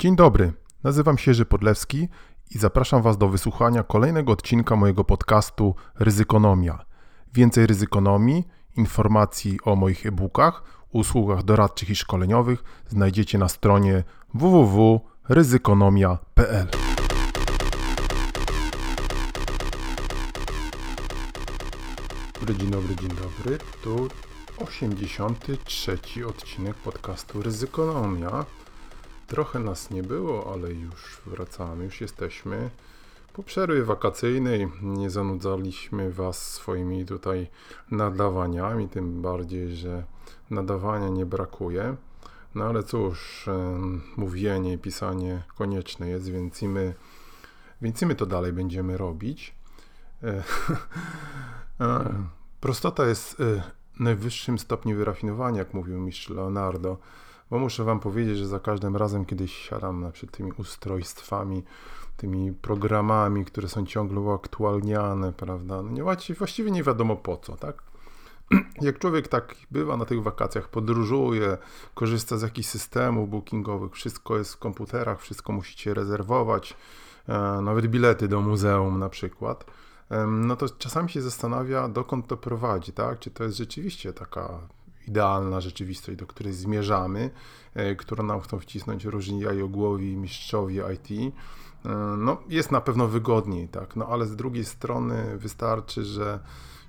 Dzień dobry, nazywam się Jerzy Podlewski i zapraszam Was do wysłuchania kolejnego odcinka mojego podcastu Ryzykonomia. Więcej ryzykonomii, informacji o moich e-bookach, usługach doradczych i szkoleniowych znajdziecie na stronie www.ryzykonomia.pl. Dzień dobry, dzień dobry. Tu 83 odcinek podcastu Ryzykonomia. Trochę nas nie było, ale już wracamy, już jesteśmy. Po przerwie wakacyjnej nie zanudzaliśmy Was swoimi tutaj nadawaniami, tym bardziej, że nadawania nie brakuje. No ale cóż, mówienie i pisanie konieczne jest, więc i my, więc i my to dalej będziemy robić. E, prostota jest e, najwyższym stopniu wyrafinowania, jak mówił mistrz Leonardo. Bo muszę Wam powiedzieć, że za każdym razem, kiedy siadam na przykład tymi ustrojstwami, tymi programami, które są ciągle uaktualniane, prawda, no nie, właściwie nie wiadomo po co, tak? Jak człowiek tak bywa na tych wakacjach, podróżuje, korzysta z jakichś systemów bookingowych, wszystko jest w komputerach, wszystko musicie rezerwować, e, nawet bilety do muzeum na przykład, no to czasami się zastanawia, dokąd to prowadzi, tak? Czy to jest rzeczywiście taka idealna rzeczywistość, do której zmierzamy, e, którą nam chcą wcisnąć różni jajogłowi mistrzowie IT, e, no jest na pewno wygodniej, tak, no ale z drugiej strony wystarczy, że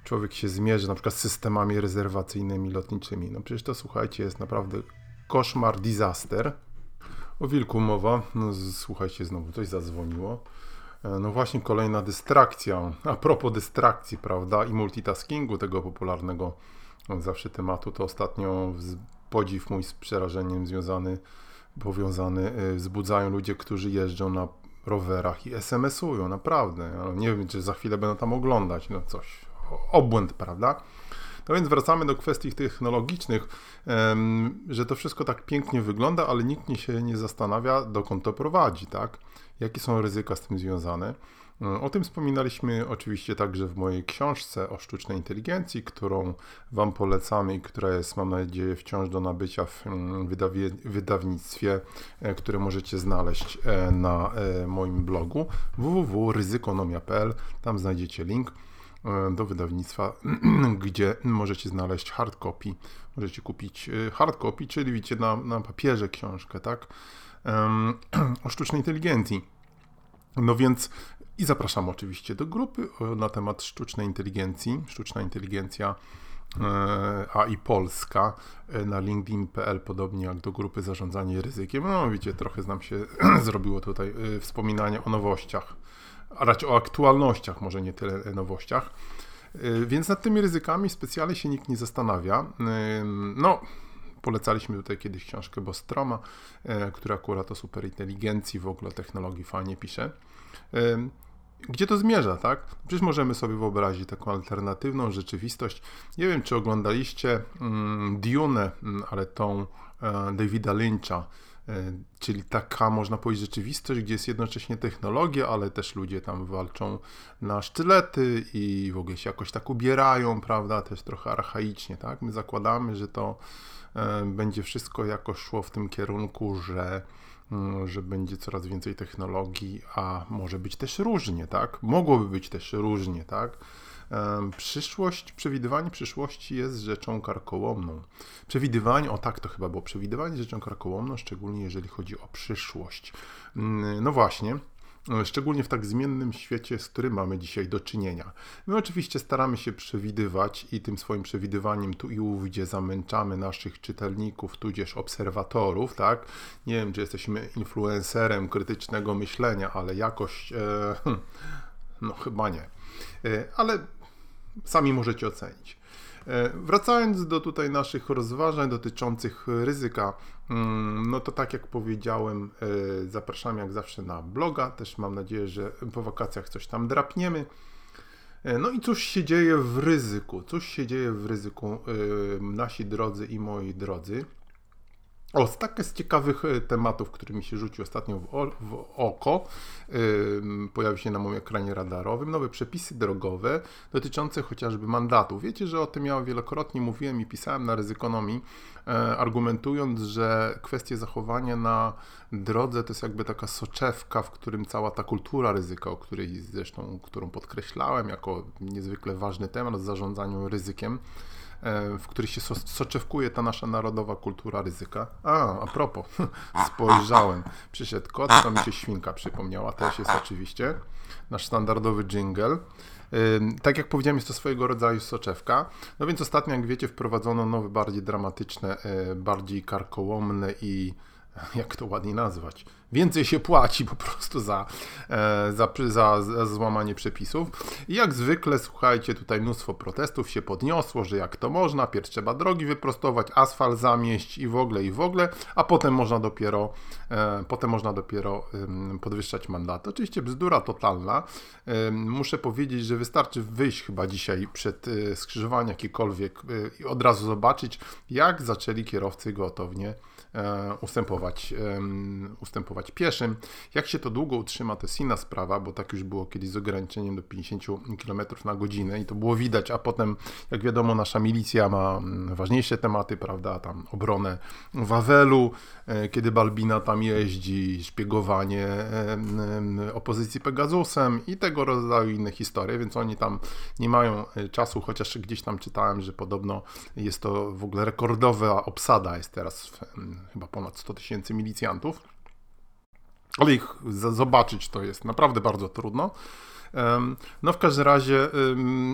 człowiek się zmierzy na przykład z systemami rezerwacyjnymi lotniczymi. No przecież to słuchajcie, jest naprawdę koszmar, disaster. O wilku mowa, no, słuchajcie, znowu coś zadzwoniło. E, no właśnie kolejna dystrakcja. A propos dystrakcji, prawda, i multitaskingu tego popularnego zawsze tematu, to ostatnio podziw mój z przerażeniem związany, powiązany, y, wzbudzają ludzie, którzy jeżdżą na rowerach i SMS-ują, naprawdę. Nie wiem, czy za chwilę będą tam oglądać, no coś, obłęd, prawda? No więc wracamy do kwestii technologicznych, że to wszystko tak pięknie wygląda, ale nikt się nie zastanawia, dokąd to prowadzi, tak? Jakie są ryzyka z tym związane. O tym wspominaliśmy oczywiście także w mojej książce o sztucznej inteligencji, którą Wam polecamy i która jest, mam nadzieję, wciąż do nabycia w mm, wydawnictwie, e, które możecie znaleźć e, na e, moim blogu www.ryzykonomia.pl. Tam znajdziecie link do wydawnictwa, gdzie możecie znaleźć hardcopy. Możecie kupić hardcopy, czyli widzicie na, na papierze książkę, tak? o sztucznej inteligencji. No więc i zapraszam oczywiście do grupy na temat sztucznej inteligencji, sztuczna inteligencja e, AI Polska e, na linkedin.pl, podobnie jak do grupy zarządzanie ryzykiem. No widzicie, trochę nam się zrobiło tutaj e, wspominanie o nowościach, a raczej o aktualnościach, może nie tyle nowościach. Więc nad tymi ryzykami specjalnie się nikt nie zastanawia. No, polecaliśmy tutaj kiedyś książkę Bostroma, która akurat o superinteligencji, w ogóle technologii fajnie pisze gdzie to zmierza, tak? Przecież możemy sobie wyobrazić taką alternatywną rzeczywistość. Nie wiem, czy oglądaliście mm, Dune, mm, ale tą e, Davida Lyncha, e, czyli taka, można powiedzieć, rzeczywistość, gdzie jest jednocześnie technologia, ale też ludzie tam walczą na sztylety i w ogóle się jakoś tak ubierają, prawda? Też trochę archaicznie, tak? My zakładamy, że to e, będzie wszystko jakoś szło w tym kierunku, że że będzie coraz więcej technologii, a może być też różnie, tak? Mogłoby być też różnie, tak? Przyszłość, przewidywanie przyszłości jest rzeczą karkołomną. Przewidywanie, o tak to chyba było, przewidywanie jest rzeczą karkołomną, szczególnie jeżeli chodzi o przyszłość. Mm, no właśnie, szczególnie w tak zmiennym świecie, z którym mamy dzisiaj do czynienia. My oczywiście staramy się przewidywać i tym swoim przewidywaniem tu i ówdzie zamęczamy naszych czytelników, tudzież obserwatorów, tak? Nie wiem, czy jesteśmy influencerem krytycznego myślenia, ale jakoś, e, no chyba nie. E, ale sami możecie ocenić. E, wracając do tutaj naszych rozważań dotyczących ryzyka, mm, no to tak jak powiedziałem, e, zapraszam jak zawsze na bloga. Też mam nadzieję, że po wakacjach coś tam drapniemy. E, no i cóż się dzieje w ryzyku? Cóż się dzieje w ryzyku, nasi drodzy i moi drodzy? O, tak z ciekawych e, tematów, który mi się rzucił ostatnio w, o, w oko, yy, pojawił się na moim ekranie radarowym, nowe przepisy drogowe dotyczące chociażby mandatu. Wiecie, że o tym ja wielokrotnie mówiłem i pisałem na ryzykonomii, e, argumentując, że kwestie zachowania na drodze to jest jakby taka soczewka, w którym cała ta kultura ryzyka, o której zresztą, którą podkreślałem jako niezwykle ważny temat w zarządzaniu ryzykiem, w których się soczewkuje ta nasza narodowa kultura ryzyka. A, a propos, spojrzałem, przyszedł kot, to mi się świnka przypomniała, też jest oczywiście nasz standardowy jingle. Tak jak powiedziałem, jest to swojego rodzaju soczewka. No więc ostatnio, jak wiecie, wprowadzono nowe, bardziej dramatyczne, e, bardziej karkołomne i jak to ładnie nazwać, więcej się płaci po prostu za, e, za, za, za złamanie przepisów. I jak zwykle, słuchajcie, tutaj mnóstwo protestów się podniosło, że jak to można, pierw trzeba drogi wyprostować, asfalt zamieść i w ogóle, i w ogóle, a potem można dopiero, e, potem można dopiero podwyższać mandaty. Oczywiście bzdura totalna. Muszę powiedzieć, że wystarczy wyjść chyba dzisiaj przed e, skrzyżowaniem jakikolwiek i od razu zobaczyć, jak zaczęli kierowcy gotownie ustępować, ustępować pieszym. Jak się to długo utrzyma, to jest inna sprawa, bo tak już było kiedyś z ograniczeniem do 50 km na godzinę i to było widać, a potem, jak wiadomo, nasza milicja ma mm, ważniejsze tematy, prawda, tam obronę Wawelu, e, kiedy Balbina tam jeździ, szpiegowanie opozycji Pegasusem i tego rodzaju inne historie, więc oni tam nie mają e, czasu, chociaż gdzieś tam czytałem, że podobno jest to w ogóle rekordowa obsada, jest teraz chyba ponad 100 tysięcy milicjantów. Ale ich zobaczyć to jest naprawdę bardzo trudno. No w każdym razie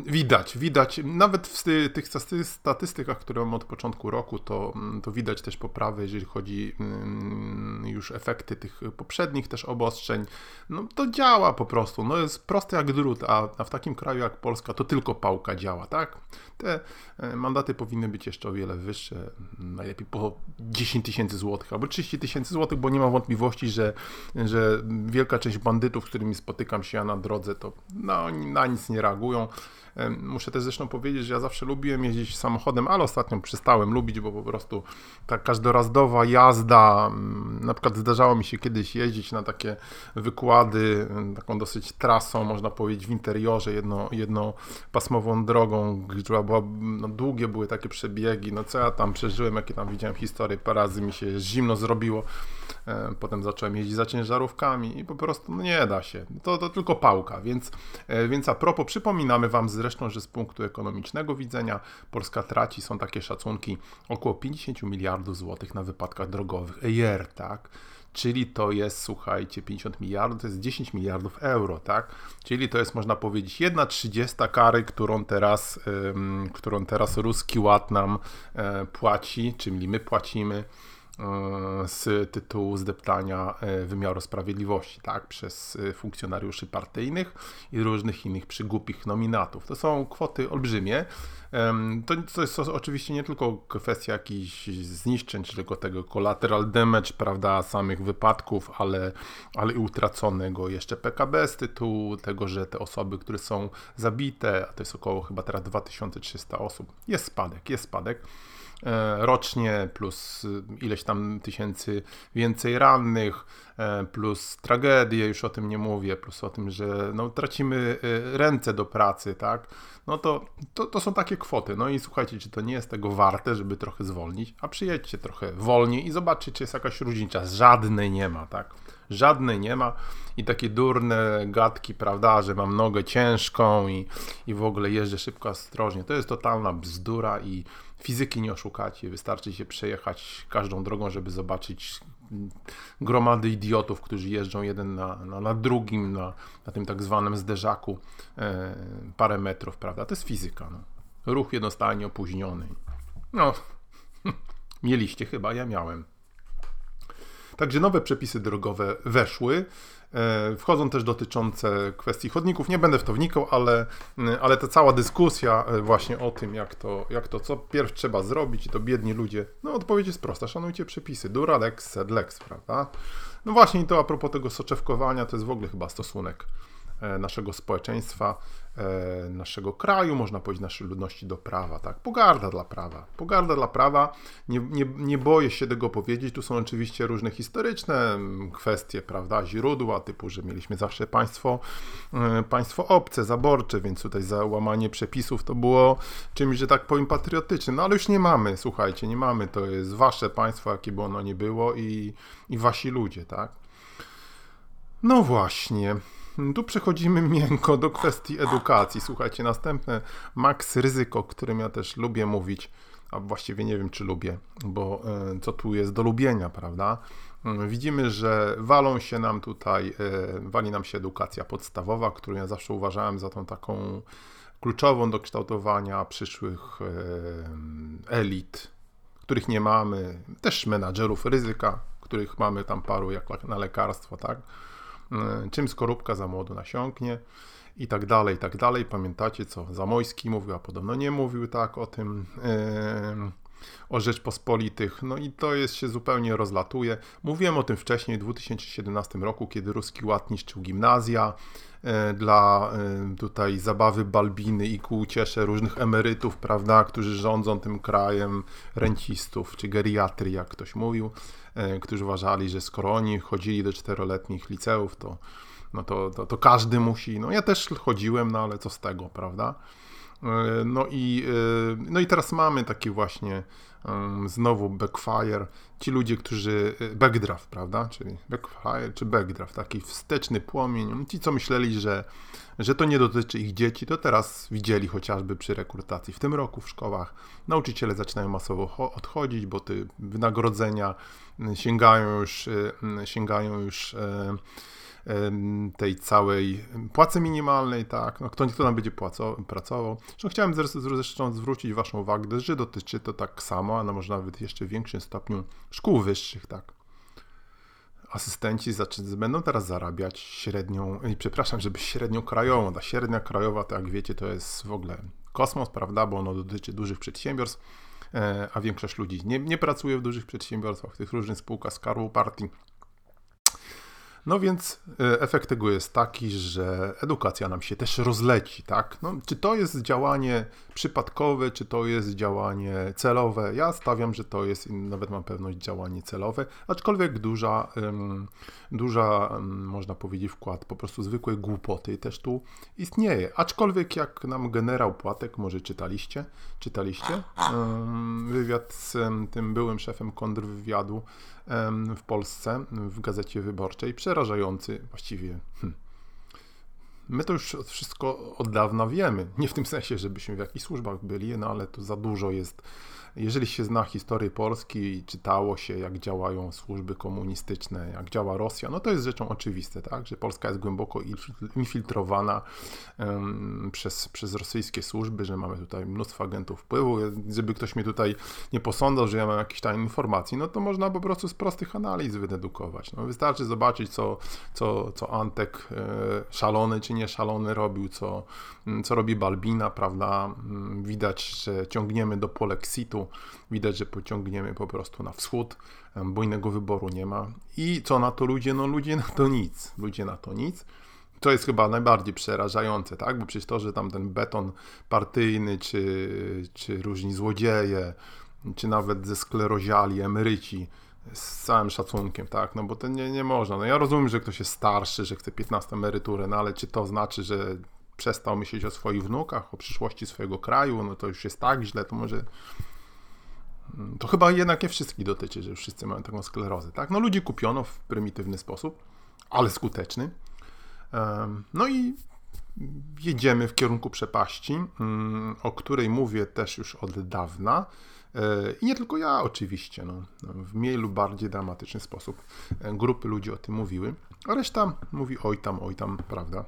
widać, widać, nawet w tych statystykach, które mam od początku roku, to, mm, to widać też poprawę, jeżeli chodzi już efekty tych poprzednich też obostrzeń. No to działa po prostu, no jest proste jak drut, a, a w takim kraju jak Polska to tylko pałka działa, tak? Te e, mandaty powinny być jeszcze o wiele wyższe, najlepiej po 10 tysięcy złotych albo 30 tysięcy złotych, bo nie mam wątpliwości, że, że wielka część bandytów, z którymi spotykam się ja na drodze, to no, na nic nie reagują. Muszę też zresztą powiedzieć, że ja zawsze lubiłem jeździć samochodem, ale ostatnio przestałem lubić, bo po prostu ta każdorazdowa jazda, mm, na przykład zdarzało mi się kiedyś jeździć na takie wykłady, taką dosyć trasą, można powiedzieć, w interiorze, jedno, jednopasmową drogą, która była, no, długie były takie przebiegi, no co ja tam przeżyłem, jakie tam widziałem historie, parę razy mi się zimno zrobiło, potem zacząłem jeździć za ciężarówkami i po prostu no nie da się, to, to tylko pałka, więc, e, więc a propos, przypominamy Wam zresztą, że z punktu ekonomicznego widzenia Polska traci, są takie szacunki, około 50 miliardów złotych na wypadkach drogowych EIR, tak? Czyli to jest, słuchajcie, 50 miliardów, to jest 10 miliardów euro, tak? Czyli to jest, można powiedzieć, jedna trzydziesta kary, którą teraz, ym, którą teraz ruski ład nam y, płaci, czyli my płacimy E, z tytułu zdeptania e, wymiaru sprawiedliwości, tak, przez e, funkcjonariuszy partyjnych i różnych innych przygłupich nominatów. To są kwoty olbrzymie. To, to jest oczywiście nie tylko kwestia jakichś zniszczeń, czy tylko tego collateral damage, prawda, samych wypadków, ale, ale i utraconego jeszcze PKB z tytułu tego, że te osoby, które są zabite, a to jest około chyba teraz 2300 osób, jest spadek, jest spadek. E, rocznie, plus ileś tam tysięcy więcej rannych, e, plus tragedie, już o tym nie mówię, plus o tym, że no, tracimy e, ręce do pracy, tak? No to, to, to są takie kwoty. No i słuchajcie, czy to nie jest tego warte, żeby trochę zwolnić, a przyjedźcie trochę wolniej i zobaczcie, czy jest jakaś różnica. Żadnej nie ma, tak? Żadnej nie ma i takie durne gadki, prawda, że mam nogę ciężką i, i w ogóle jeżdżę szybko, ostrożnie. To jest totalna bzdura i fizyki nie oszukacie. Wystarczy się przejechać każdą drogą, żeby zobaczyć gromady idiotów, którzy jeżdżą jeden na, na, na drugim, na, na tym tak zwanym zderzaku e, parę metrów, prawda? To jest fizyka. No. Ruch jednostajnie opóźniony. No, mieliście chyba, ja miałem. Także nowe przepisy drogowe weszły. E, wchodzą też dotyczące kwestii chodników. Nie będę w to wnikał, ale, e, ale ta cała dyskusja e, właśnie o tym, jak to, jak to co pierw trzeba zrobić i to biedni ludzie, no odpowiedź jest prosta, szanujcie przepisy. Dura lex, sed lex, prawda? No właśnie to a propos tego soczewkowania, to jest w ogóle chyba stosunek naszego społeczeństwa, e, naszego kraju, można powiedzieć naszej ludności do prawa, tak? Pogarda dla prawa. Pogarda dla prawa, nie, nie, nie boję się tego powiedzieć, tu są oczywiście różne historyczne mm, kwestie, prawda, źródła, typu, że mieliśmy zawsze państwo, e, państwo obce, zaborcze, więc tutaj załamanie przepisów to było czymś, że tak powiem, patriotycznym, no ale już nie mamy, słuchajcie, nie mamy, to jest wasze państwo, jakie by ono nie było i, i wasi ludzie, tak? No właśnie. Tu przechodzimy miękko do kwestii edukacji. Słuchajcie, następne Max Ryzyko, o którym ja też lubię mówić, a właściwie nie wiem, czy lubię, bo e, co tu jest do lubienia, prawda? Mm, widzimy, że walą się nam tutaj, e, wali nam się edukacja podstawowa, którą ja zawsze uważałem za tą taką kluczową do kształtowania przyszłych e, elit, których nie mamy, też menadżerów ryzyka, których mamy tam paru jak na lekarstwo, tak? E, czym skorupka za młodu nasiąknie i tak dalej, i tak dalej. Pamiętacie, co Zamojski mówił, a podobno nie mówił tak o tym, yy, o Rzeczpospolitych. No i to jest, się zupełnie rozlatuje. Mówiłem o tym wcześniej, w 2017 roku, kiedy Ruski Ład niszczył gimnazja, E, dla e, tutaj zabawy balbiny i ku uciesze różnych emerytów, prawda, którzy rządzą tym krajem, rencistów czy geriatrii, jak ktoś mówił, e, którzy uważali, że skoro oni chodzili do czteroletnich liceów, to, no to, to, to każdy musi. No ja też chodziłem, no ale co z tego, prawda? No i, no i teraz mamy taki właśnie znowu backfire, ci ludzie, którzy, y, backdraft, prawda, czyli backfire czy backdraft, taki wsteczny płomień, ci co myśleli, że, że to nie dotyczy ich dzieci, to teraz widzieli chociażby przy rekrutacji w tym roku w szkołach, nauczyciele zaczynają masowo odchodzić, bo te wynagrodzenia sięgają już, sięgają już tej całej płacy minimalnej, tak, no kto, kto nam będzie płaco, pracował. Zresztą chciałem zresztą zwrócić Waszą uwagę, że dotyczy to tak samo, a no może nawet jeszcze w większym stopniu szkół wyższych, tak. Asystenci będą teraz zarabiać średnią, przepraszam, żeby średnią krajową. Ta średnia krajowa, to jak wiecie, to jest w ogóle kosmos, prawda, bo ono dotyczy dużych przedsiębiorstw, e, a większość ludzi nie, nie pracuje w dużych przedsiębiorstwach, w tych różnych spółkach Skarbu Partii no więc e, efekt tego jest taki, że edukacja nam się też rozleci, tak? No, czy to jest działanie przypadkowe, czy to jest działanie celowe? Ja stawiam, że to jest, nawet mam pewność, działanie celowe, aczkolwiek duża, duża, można powiedzieć, wkład po prostu zwykłej głupoty też tu istnieje. Aczkolwiek jak nam generał Płatek, może czytaliście, czytaliście wywiad z tym byłym szefem kontrwywiadu, w Polsce, w Gazecie Wyborczej, przerażający właściwie. Hm. My to już wszystko od dawna wiemy. Nie w tym sensie, żebyśmy w jakichś służbach byli, no ale to za dużo jest jeżeli się zna historię Polski i czytało się, jak działają służby komunistyczne, jak działa Rosja, no to jest rzeczą oczywiste, tak, że Polska jest głęboko infiltrowana um, przez, przez rosyjskie służby, że mamy tutaj mnóstwo agentów wpływu. Żeby ktoś mnie tutaj nie posądzał, że ja mam jakieś tam informacji, no to można po prostu z prostych analiz wydedukować. No, wystarczy zobaczyć, co, co, co Antek e, szalony czy nie szalony robił, co, co robi Balbina, prawda? Mm, widać, że ciągniemy do polexitu, widać, że pociągniemy po prostu na wschód, bo innego wyboru nie ma. I co na to ludzie? No ludzie na to nic. Ludzie na to nic. To jest chyba najbardziej przerażające, tak? Bo przecież to, że tam ten beton partyjny, czy, czy różni złodzieje, czy nawet ze skleroziali, emeryci, z całym szacunkiem, tak? No bo to nie, nie można. No ja rozumiem, że ktoś jest starszy, że chce 15 emeryturę, no ale czy to znaczy, że przestał myśleć o swoich wnukach, o przyszłości swojego kraju, no to już jest tak źle, to może to chyba jednak nie wszystkich dotyczy, że wszyscy mają taką sklerozę, tak? No ludzi kupiono w prymitywny sposób, ale skuteczny. No i jedziemy w kierunku przepaści, mm, o której mówię też już od dawna. E, I nie tylko ja oczywiście, no, w mniej lub bardziej dramatyczny sposób e, grupy ludzi o tym mówiły, a reszta mówi oj tam, oj tam, prawda?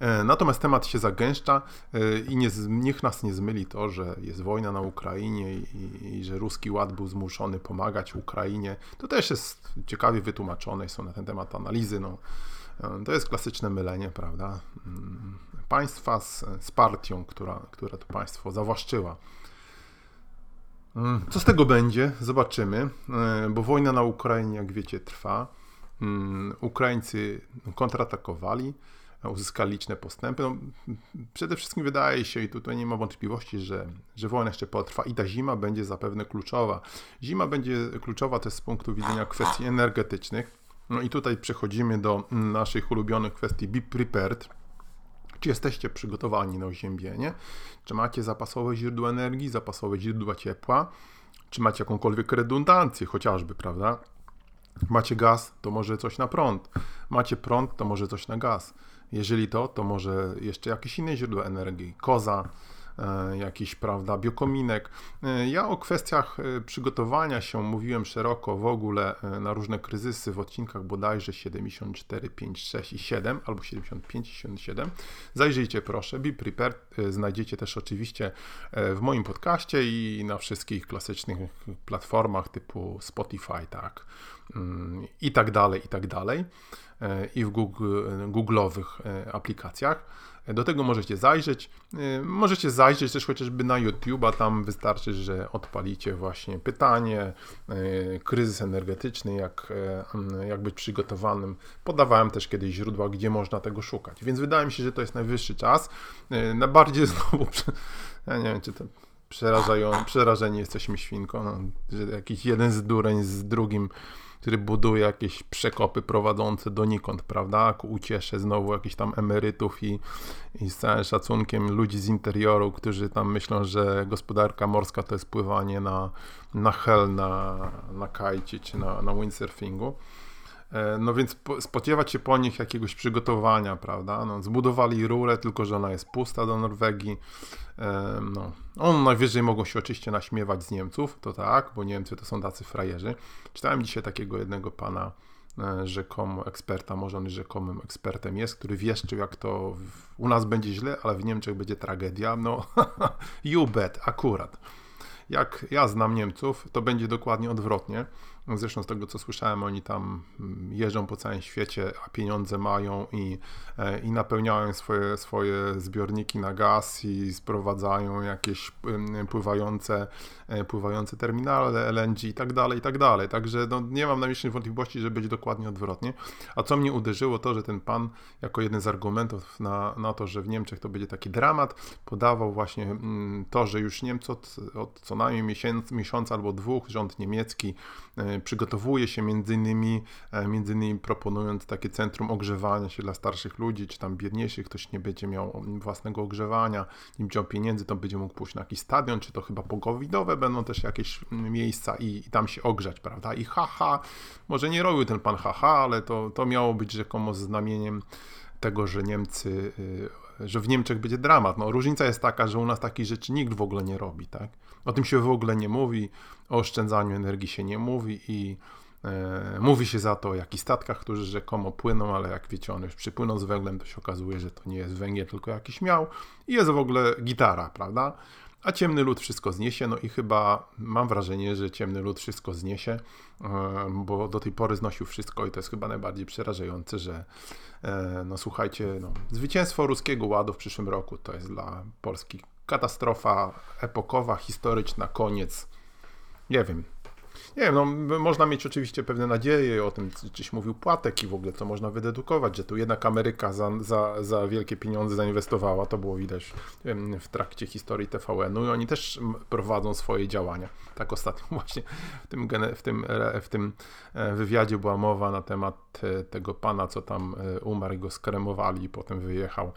E, natomiast temat się zagęszcza e, i nie, niech nas nie zmyli to, że jest wojna na Ukrainie i, i, że ruski ład był zmuszony pomagać Ukrainie. To też jest ciekawie wytłumaczone, są na ten temat analizy. No. E, to jest klasyczne mylenie, prawda? Mm, państwa z, z partią, która, która to państwo zawłaszczyła. Mm, co z tego będzie? Zobaczymy, bo wojna na Ukrainie, jak wiecie, trwa. Mm, Ukraińcy kontratakowali. Uzyskali liczne postępy. No, przede wszystkim wydaje się, i tutaj nie ma wątpliwości, że, że wojna jeszcze potrwa i ta zima będzie zapewne kluczowa. Zima będzie kluczowa też z punktu widzenia kwestii energetycznych. No i tutaj przechodzimy do naszych ulubionych kwestii Be Prepared. Czy jesteście przygotowani na oziębienie? Czy macie zapasowe źródła energii, zapasowe źródła ciepła? Czy macie jakąkolwiek redundancję chociażby, prawda? Macie gaz, to może coś na prąd. Macie prąd, to może coś na gaz. Jeżeli to, to może jeszcze jakieś inne źródła energii. Koza, E, jakiś, prawda, biokominek. E, ja o kwestiach e, przygotowania się mówiłem szeroko w ogóle na różne kryzysy w odcinkach bodajże 74, 5, 6 i 7 albo 75 i 77. Zajrzyjcie proszę, Be Prepared znajdziecie też oczywiście w moim podcaście i na wszystkich klasycznych platformach typu Spotify, tak, i tak dalej, i tak dalej, i w Google, Google'owych aplikacjach. Do tego możecie zajrzeć. Możecie zajrzeć też chociażby na YouTube'a, tam wystarczy, że odpalicie właśnie pytanie, kryzys energetyczny, jak, jak być przygotowanym. Podawałem też kiedyś źródła, gdzie można tego szukać, więc wydaje mi się, że to jest najwyższy czas. Na bardziej znowu, ja nie wiem, czy to przerażają, przerażeni jesteśmy świnką, no, że jakiś jeden z dureń z drugim który buduje jakieś przekopy prowadzące donikąd, prawda? Ku uciesze znowu jakichś tam emerytów i, i z całym szacunkiem ludzi z interioru, którzy tam myślą, że gospodarka morska to jest pływanie na, na hel, na, na kajcie czy na, na windsurfingu. E, no więc spodziewać się po nich jakiegoś przygotowania, prawda? No, zbudowali rurę, tylko że ona jest pusta do Norwegii. E, no. On najwyżej mogą się oczywiście naśmiewać z Niemców, to tak, bo Niemcy to są tacy frajerzy. Czytałem dzisiaj takiego jednego pana, e, rzekomo eksperta, może on rzekomym ekspertem jest, który wieszczył, jak to u nas będzie źle, ale w Niemczech będzie tragedia. No, you bet, akurat. Jak ja znam Niemców, to będzie dokładnie odwrotnie. Zresztą z tego co słyszałem, oni tam mm, jeżdżą po całym świecie, a pieniądze mają i, e, i napełniają swoje, swoje zbiorniki na gaz i sprowadzają jakieś pływające, e, pływające terminale LNG i tak dalej, i tak dalej. Także no, nie mam najmniejszych wątpliwości, że będzie dokładnie odwrotnie. A co mnie uderzyło, to, że ten pan jako jeden z argumentów na, na to, że w Niemczech to będzie taki dramat, podawał właśnie mm, to, że już Niemcy od, od co najmniej miesiąc, miesiąca albo dwóch rząd niemiecki e, przygotowuje się między innymi, e, między innymi proponując takie centrum ogrzewania się dla starszych ludzi, czy tam biedniejszych, ktoś nie będzie miał własnego ogrzewania, nie będzie miał pieniędzy, to będzie mógł pójść na jakiś stadion, czy to chyba pogowidowe będą też jakieś miejsca i, i tam się ogrzać, prawda? I haha, może nie robił ten pan haha, ale to, to miało być rzekomo znamieniem tego, że Niemcy, y, że w Niemczech będzie dramat. No, różnica jest taka, że u nas takich rzeczy nikt w ogóle nie robi, tak? O tym się w ogóle nie mówi, o oszczędzaniu energii się nie mówi i e, mówi się za to o jakichś statkach, którzy rzekomo płyną, ale jak wiecie, one już przypłyną z węglem, to się okazuje, że to nie jest węgiel, tylko jakiś miał i jest w ogóle gitara, prawda? A ciemny lud wszystko zniesie, no i chyba mam wrażenie, że ciemny lud wszystko zniesie, e, bo do tej pory znosił wszystko i to jest chyba najbardziej przerażające, że e, no słuchajcie, no, zwycięstwo ruskiego ładu w przyszłym roku to jest dla Polski katastrofa epokowa, historyczna, koniec. Nie wiem. Nie wiem, no, można mieć oczywiście pewne nadzieje o tym, czyś mówił Płatek i w ogóle co można wydedukować, że tu jednak Ameryka za, za, za wielkie pieniądze zainwestowała, to było widać w trakcie historii TVN-u i oni też prowadzą swoje działania. Tak ostatnio właśnie w tym, w tym, w tym e, wywiadzie była mowa na temat e, tego pana, co tam e, umarł i go skremowali i potem wyjechał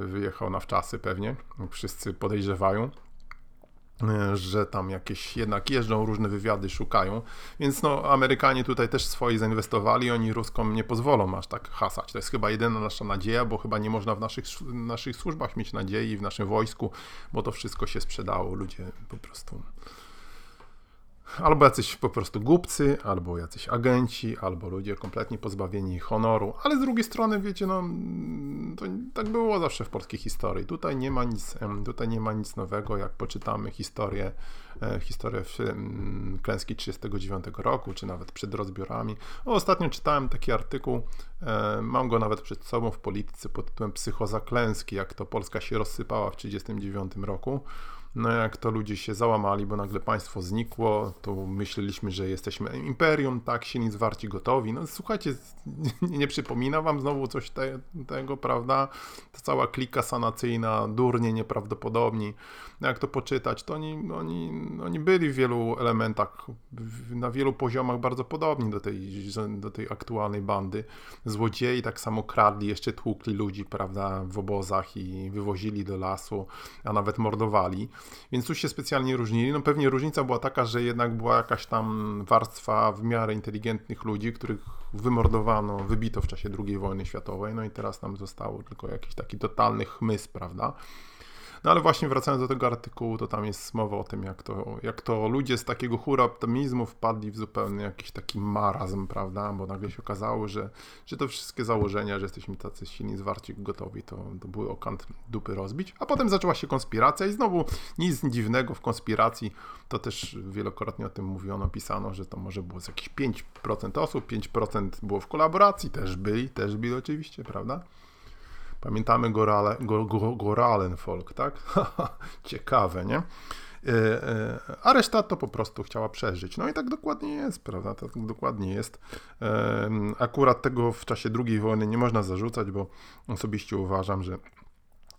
wyjechał na wczasy pewnie, wszyscy podejrzewają że tam jakieś jednak jeżdżą, różne wywiady szukają, więc no Amerykanie tutaj też swoje zainwestowali, oni Ruskom nie pozwolą aż tak hasać. To jest chyba jedyna nasza nadzieja, bo chyba nie można w naszych, naszych służbach mieć nadziei, w naszym wojsku, bo to wszystko się sprzedało, ludzie po prostu albo jacyś po prostu głupcy, albo jacyś agenci, albo ludzie kompletnie pozbawieni honoru, ale z drugiej strony, wiecie, no, to tak było zawsze w polskiej historii. Tutaj nie ma nic, tutaj nie ma nic nowego, jak poczytamy historię, historię klęski 39 roku, czy nawet przed rozbiorami. O, ostatnio czytałem taki artykuł, e, mam go nawet przed sobą w polityce pod tytułem Psychoza klęski, jak to Polska się rozsypała w 1939 roku. No jak to ludzie się załamali, bo nagle państwo znikło, to myśleliśmy, że jesteśmy imperium, tak, się nic warci gotowi. No słuchajcie, nie, nie przypomina wam znowu coś te, tego, prawda? Ta cała klika sanacyjna, durnie nieprawdopodobni. No jak to poczytać, to oni, oni, oni byli w wielu elementach, na wielu poziomach bardzo podobni do tej, do tej aktualnej bandy. Złodziei tak samo kradli, jeszcze tłukli ludzi, prawda, w obozach i wywozili do lasu, a nawet mordowali. Więc tu się specjalnie różnili. No pewnie różnica była taka, że jednak była jakaś tam warstwa w miarę inteligentnych ludzi, których wymordowano, wybito w czasie II wojny światowej, no i teraz nam zostało tylko jakiś taki totalny chmys, prawda? No ale właśnie wracając do tego artykułu, to tam jest mowa o tym, jak to, jak to ludzie z takiego hura optymizmu wpadli w zupełnie jakiś taki marazm, prawda? Bo nagle się okazało, że, że to wszystkie założenia, że jesteśmy tacy silni, zwarci, gotowi, to, to były okant dupy rozbić. A potem zaczęła się konspiracja i znowu nic dziwnego w konspiracji. To też wielokrotnie o tym mówiono, pisano, że to może było z jakieś 5% osób, 5% było w kolaboracji, też byli, też byli oczywiście, prawda? Pamiętamy Gorale, go, go, Goralen Folk, tak? Ciekawe, nie? E, e, a reszta to po prostu chciała przeżyć. No i tak dokładnie jest, prawda? Tak dokładnie jest. E, akurat tego w czasie II wojny nie można zarzucać, bo osobiście uważam, że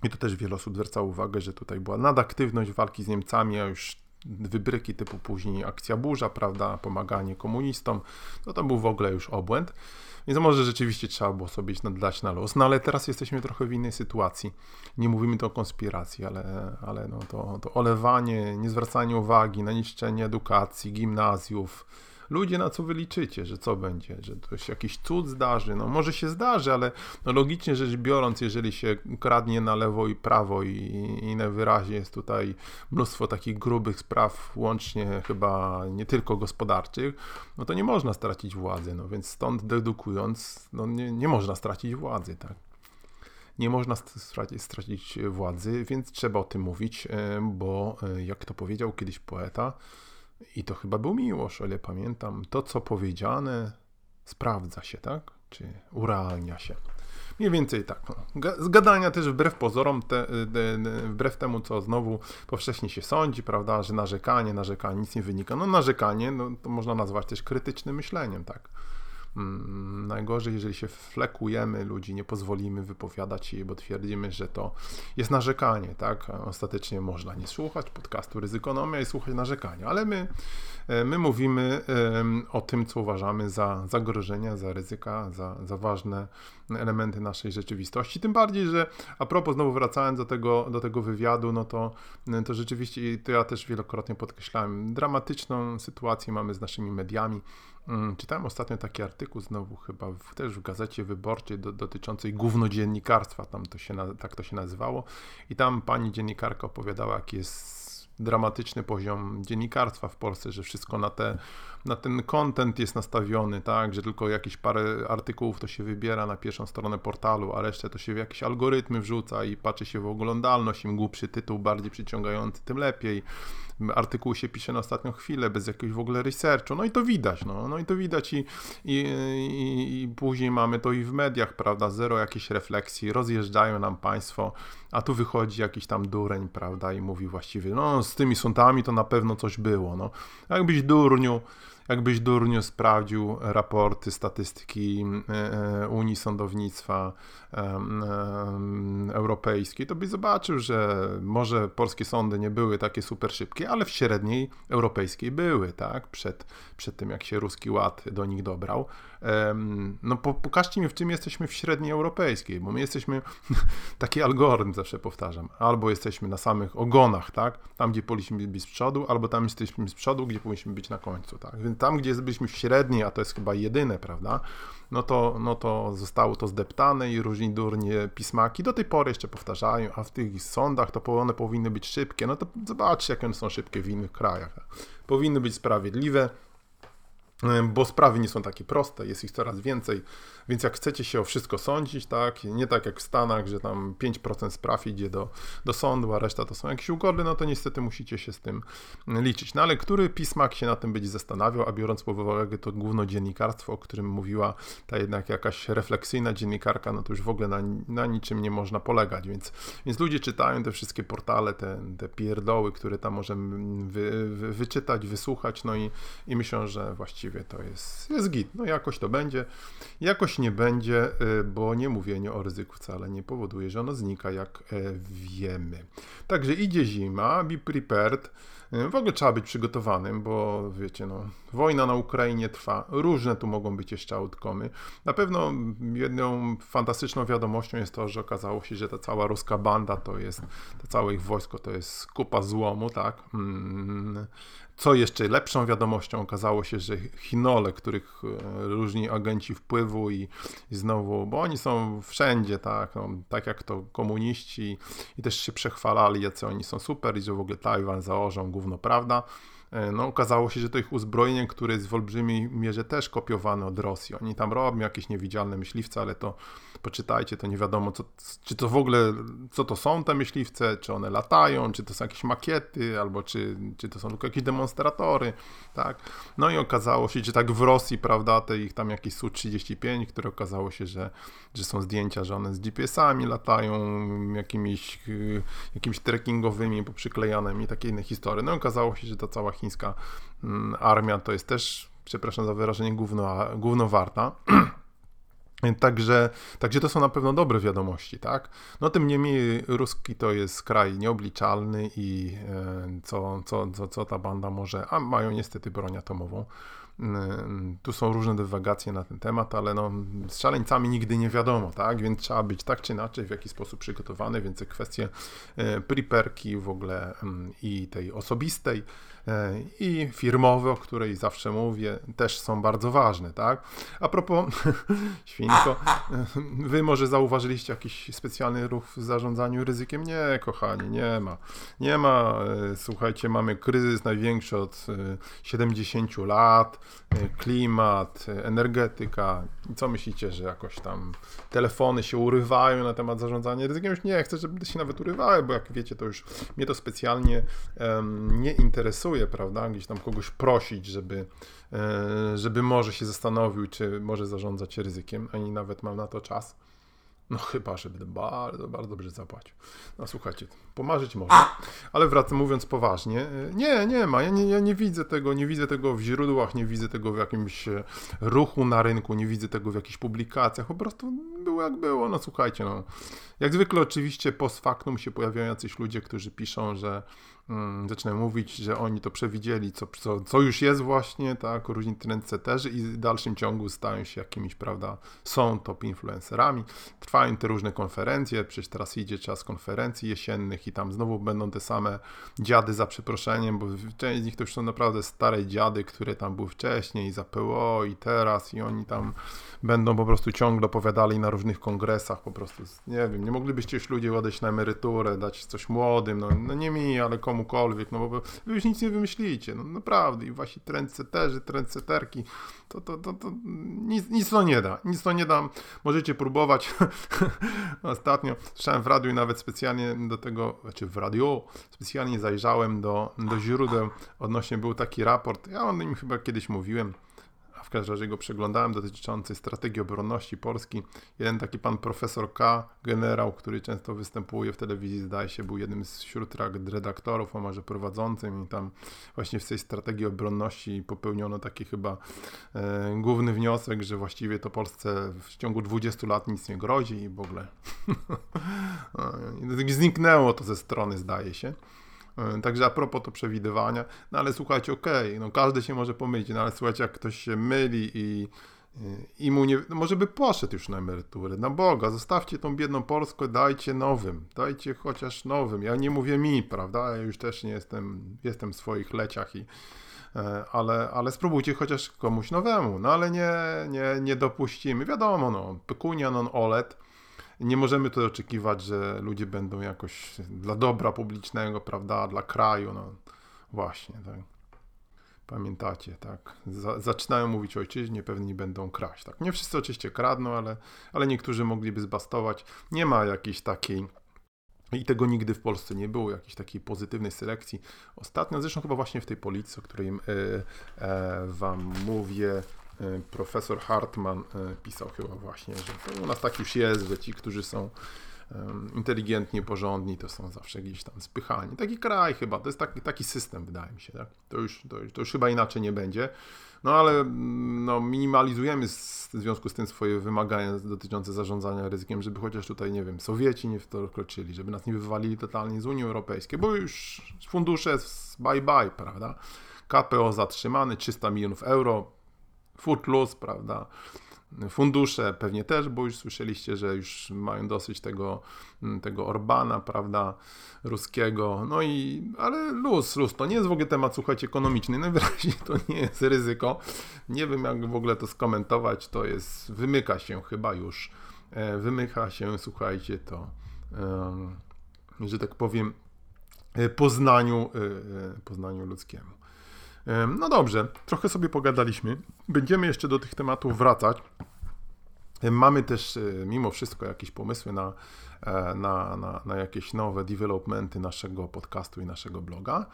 i to też wiele osób zwracało uwagę, że tutaj była nadaktywność walki z Niemcami, a już wybryki typu później akcja burza, prawda, pomaganie komunistom, no to był w ogóle już obłęd. Więc może rzeczywiście trzeba było sobie dać na los. No ale teraz jesteśmy trochę w innej sytuacji. Nie mówimy tu o konspiracji, ale, ale no to, to olewanie, niezwracanie uwagi na niszczenie edukacji, gimnazjów, ludzie na co wyliczycie, że co będzie, że to się jakiś cud zdarzy, no może się zdarzy, ale no logicznie rzecz biorąc, jeżeli się kradnie na lewo i prawo i, i najwyraźniej jest tutaj mnóstwo takich grubych spraw, łącznie chyba nie tylko gospodarczych, no to nie można stracić władzy, no więc stąd dedukując, no nie, nie można stracić władzy, tak? Nie można stracić, stracić władzy, więc trzeba o tym mówić, e, bo e, jak to powiedział kiedyś poeta, i to chyba był Miłosz, ale pamiętam, to co powiedziane sprawdza się, tak? Czy urealnia się. Mniej więcej tak. No. Zgadania też wbrew pozorom, te, te, wbrew temu, co znowu powszechnie się sądzi, prawda, że narzekanie, narzekanie, nic nie wynika. No narzekanie, no, to można nazwać też krytycznym myśleniem, tak. Mm, najgorzej, jeżeli się flekujemy ludzi, nie pozwolimy wypowiadać się, bo twierdzimy, że to jest narzekanie, tak? Ostatecznie można nie słuchać podcastu Ryzykonomia i słuchać narzekania, ale my, my mówimy o tym, co uważamy za zagrożenia, za ryzyka, za, za ważne elementy naszej rzeczywistości. Tym bardziej, że a propos, znowu wracając do tego, do tego wywiadu, no to, to rzeczywiście, to ja też wielokrotnie podkreślałem, dramatyczną sytuację mamy z naszymi mediami. Mm, czytałem ostatnio taki artykuł znowu chyba w, też w gazecie wyborczej do, dotyczącej głównodziennikarstwa, tam to się, tak to się nazywało i tam pani dziennikarka opowiadała, jaki jest dramatyczny poziom dziennikarstwa w Polsce, że wszystko na, te, na ten content jest nastawiony, tak, że tylko jakieś parę artykułów to się wybiera na pierwszą stronę portalu, a resztę to się w jakieś algorytmy wrzuca i patrzy się w oglądalność, im głupszy tytuł, bardziej przyciągający, tym lepiej. Artykuł się pisze na ostatnią chwilę, bez jakiegoś w ogóle researchu, no i to widać, no, no i to widać i, i, i, i później mamy to i w mediach, prawda, zero jakiejś refleksji, rozjeżdżają nam państwo, a tu wychodzi jakiś tam dureń, prawda, i mówi właściwie, no z tymi sądami to na pewno coś było, no, jakbyś durniu, jakbyś durniu sprawdził raporty, statystyki e, e, Unii Sądownictwa Europejskiej, to byś zobaczył, że może polskie sądy nie były takie super szybkie, ale w średniej europejskiej były, tak? Przed, przed tym, jak się ruski ład do nich dobrał. No pokażcie mi, w czym jesteśmy w średniej europejskiej, bo my jesteśmy, taki algorytm zawsze powtarzam, albo jesteśmy na samych ogonach, tak? Tam, gdzie powinniśmy być z przodu, albo tam jesteśmy z przodu, gdzie powinniśmy być na końcu, tak? Więc tam, gdzie byliśmy średniej, a to jest chyba jedyne, prawda? No to, no to zostało to zdeptane i różni durnie pismaki do tej pory jeszcze powtarzają, a w tych sądach to one powinny być szybkie. No to zobaczcie, jak one są szybkie w innych krajach. Powinny być sprawiedliwe, bo sprawy nie są takie proste, jest ich coraz więcej, więc jak chcecie się o wszystko sądzić, tak, nie tak jak w Stanach, że tam 5% spraw idzie do, do sądu, a reszta to są jakieś ugody, no to niestety musicie się z tym liczyć. No ale który pismak się na tym będzie zastanawiał, a biorąc pod uwagę to główno dziennikarstwo, o którym mówiła ta jednak jakaś refleksyjna dziennikarka, no to już w ogóle na, na niczym nie można polegać, więc, więc ludzie czytają te wszystkie portale, te, te pierdoły, które tam możemy wy, wy, wyczytać, wysłuchać, no i, i myślą, że właściwie to jest, jest git. No jakoś to będzie. Jakoś nie będzie, y, bo nie mówienie o ryzyku wcale nie powoduje, że ono znika, jak e, wiemy. Także idzie zima, be prepared. Y, w ogóle trzeba być przygotowanym, bo wiecie, no, wojna na Ukrainie trwa, różne tu mogą być jeszcze outcomy. Na pewno jedną fantastyczną wiadomością jest to, że okazało się, że ta cała ruska banda to jest, to całe ich wojsko to jest kupa złomu, tak? Co jeszcze lepszą wiadomością okazało się, że Chinole, których e, różni agenci wpływu i, i znowu, bo oni są wszędzie, tak, no, tak jak to komuniści i też się przechwalali, jacy oni są super i że w ogóle Tajwan założą gówno prawda. E, no, okazało się, że to ich uzbrojenie, które jest w olbrzymiej mierze też kopiowane od Rosji. Oni tam robią jakieś niewidzialne myśliwce, ale to poczytajcie, to nie wiadomo, co, czy to w ogóle, co to są te myśliwce, czy one latają, czy to są jakieś makiety, albo czy, czy to są tylko jakieś demonstratory, tak. No i okazało się, że tak w Rosji, prawda, te ich tam jakieś Su-35, które okazało się, że, że są zdjęcia, że one z GPS-ami latają, jakimiś, y, jakimiś trekkingowymi, poprzyklejanymi, takie inne historie. No i okazało się, że ta cała chińska mm, armia to jest też, przepraszam za wyrażenie, gówno, gówno warta. Także, także to są na pewno dobre wiadomości, tak? No tym niemniej ruski to jest kraj nieobliczalny i e, co, co, co, co ta banda może, a mają niestety broń atomową. Mm, tu są różne dywagacje na ten temat, ale no, z szaleńcami nigdy nie wiadomo, tak? Więc trzeba być tak czy inaczej w jakiś sposób przygotowany, więc kwestie e, preperki w ogóle mm, i tej osobistej i firmowe, o której zawsze mówię, też są bardzo ważne, tak? A propos świnko, wy może zauważyliście jakiś specjalny ruch w zarządzaniu ryzykiem? Nie, kochani, nie ma. Nie ma. E, słuchajcie, mamy kryzys największy od 70 lat E, klimat, e, energetyka. Co myślicie, że jakoś tam telefony się urywają na temat zarządzania ryzykiem? Już nie chcę, żeby się nawet urywały, bo jak wiecie, to już mnie to specjalnie um, nie interesuje, prawda? Gdzieś tam kogoś prosić, żeby, e, żeby może się zastanowił, czy może zarządzać ryzykiem, ani nawet mam na to czas. No chyba, żeby bardzo, bardzo dobrze zapłacił. No słuchajcie, pomarzyć można, ale wracam mówiąc poważnie, nie, nie ma, ja nie, ja nie widzę tego, nie widzę tego w źródłach, nie widzę tego w jakimś e, ruchu na rynku, nie widzę tego w jakichś publikacjach, po prostu było jak było, no słuchajcie, no. Jak zwykle oczywiście post factum się pojawiają jacyś ludzie, którzy piszą, że Hmm, zaczynają mówić, że oni to przewidzieli, co, co, co już jest właśnie, tak, różni trendsetterzy i w dalszym ciągu stają się jakimiś, prawda, są top influencerami. Trwają te różne konferencje, przecież teraz idzie czas konferencji jesiennych tam znowu będą te same dziady za przeproszeniem, bo część z nich to już są naprawdę stare dziady, które tam były wcześniej za PO i teraz i oni tam będą po prostu ciągle opowiadali na różnych kongresach, po prostu, nie wiem, nie moglibyście już ludzi odejść na emeryturę, dać coś młodym, no, no nie mi, ale komukolwiek, no bo wy już nic nie wymyślicie, no naprawdę. I właśnie trendseterzy, trendseterki, to, to, to, to nic, nic to nie da, nic to nie da, możecie próbować, ostatnio słyszałem w radiu i nawet specjalnie do tego, znaczy w radio, specjalnie zajrzałem do, do źródeł odnośnie, był taki raport, ja o nim chyba kiedyś mówiłem, w każdym razie go przeglądałem, dotyczący strategii obronności Polski. Jeden taki pan profesor K, generał, który często występuje w telewizji, zdaje się, był jednym z wśród redaktorów, a może prowadzącym i tam właśnie w tej strategii obronności popełniono taki chyba e, główny wniosek, że właściwie to Polsce w ciągu 20 lat nic nie grozi i w ogóle zniknęło to ze strony, zdaje się. E, także a propos to przewidywania, no ale słuchajcie, okej, okay, no każdy się może pomylić, no ale słuchajcie, jak ktoś się myli i, i mu nie, no może by poszedł już na emeryturę, na Boga, zostawcie tą biedną Polskę, dajcie nowym, dajcie chociaż nowym, ja nie mówię mi, prawda, ja już też nie jestem, jestem w swoich leciach i e, ale, ale spróbujcie chociaż komuś nowemu, no ale nie, nie, nie dopuścimy, wiadomo, no, pekunia non olet, nie możemy tu oczekiwać, że ludzie będą jakoś dla dobra publicznego, prawda, dla kraju, no właśnie, tak. Pamiętacie, tak? Za, zaczynają mówić o ojczyźnie, pewni będą kraść. Tak? Nie wszyscy oczywiście kradną, ale, ale niektórzy mogliby zbastować. Nie ma jakiejś takiej i tego nigdy w Polsce nie było, jakiejś takiej pozytywnej selekcji. Ostatnio, zresztą chyba właśnie w tej policji, o której e, e, Wam mówię, profesor Hartman e, pisał chyba właśnie, że u nas tak już jest, że ci, którzy są inteligentni, porządni, to są zawsze gdzieś tam spychani. Taki kraj chyba, to jest taki, taki system, wydaje mi się. Tak? To, już, to, to już chyba inaczej nie będzie. No ale mm, no, minimalizujemy w związku z tym swoje wymagania dotyczące zarządzania ryzykiem, żeby chociaż tutaj, nie wiem, Sowieci nie wkroczyli, żeby nas nie wywalili totalnie z Unii Europejskiej, bo już fundusze bye bye, prawda? KPO zatrzymany, 300 milionów euro, footloose, prawda? fundusze pewnie też, bo już słyszeliście, że już mają dosyć tego, mm, tego Orbana, prawda, ruskiego. No i, ale luz, luz, to nie jest w ogóle temat, słuchajcie, ekonomiczny. Najwyraźniej to nie jest ryzyko. Nie wiem, jak w ogóle to skomentować. To jest, wymyka się chyba już, e, wymyka się, słuchajcie, to, że tak powiem, e, poznaniu, e, poznaniu ludzkiemu. No dobrze, trochę sobie pogadaliśmy. Będziemy jeszcze do tych tematów wracać. Mamy też e, mimo wszystko jakieś pomysły na, e, na, na, na, jakieś nowe developmenty naszego podcastu i naszego bloga.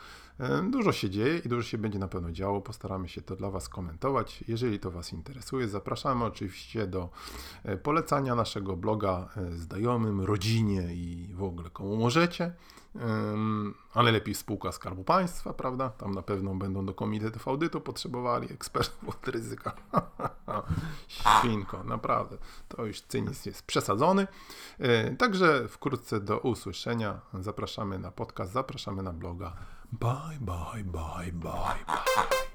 Dużo się dzieje i dużo się będzie na pewno działo. Postaramy się to dla Was komentować. Jeżeli to Was interesuje, zapraszamy oczywiście do e, polecania naszego bloga znajomym, rodzinie i w ogóle komu możecie ale lepiej spółka Skarbu Państwa, prawda? Tam na pewno będą do komitetów audytu potrzebowali ekspertów od ryzyka. Świnko, naprawdę. To już cynizm jest przesadzony. E, także wkrótce do usłyszenia. Zapraszamy na podcast, zapraszamy na bloga. Bye, bye, bye, bye, bye.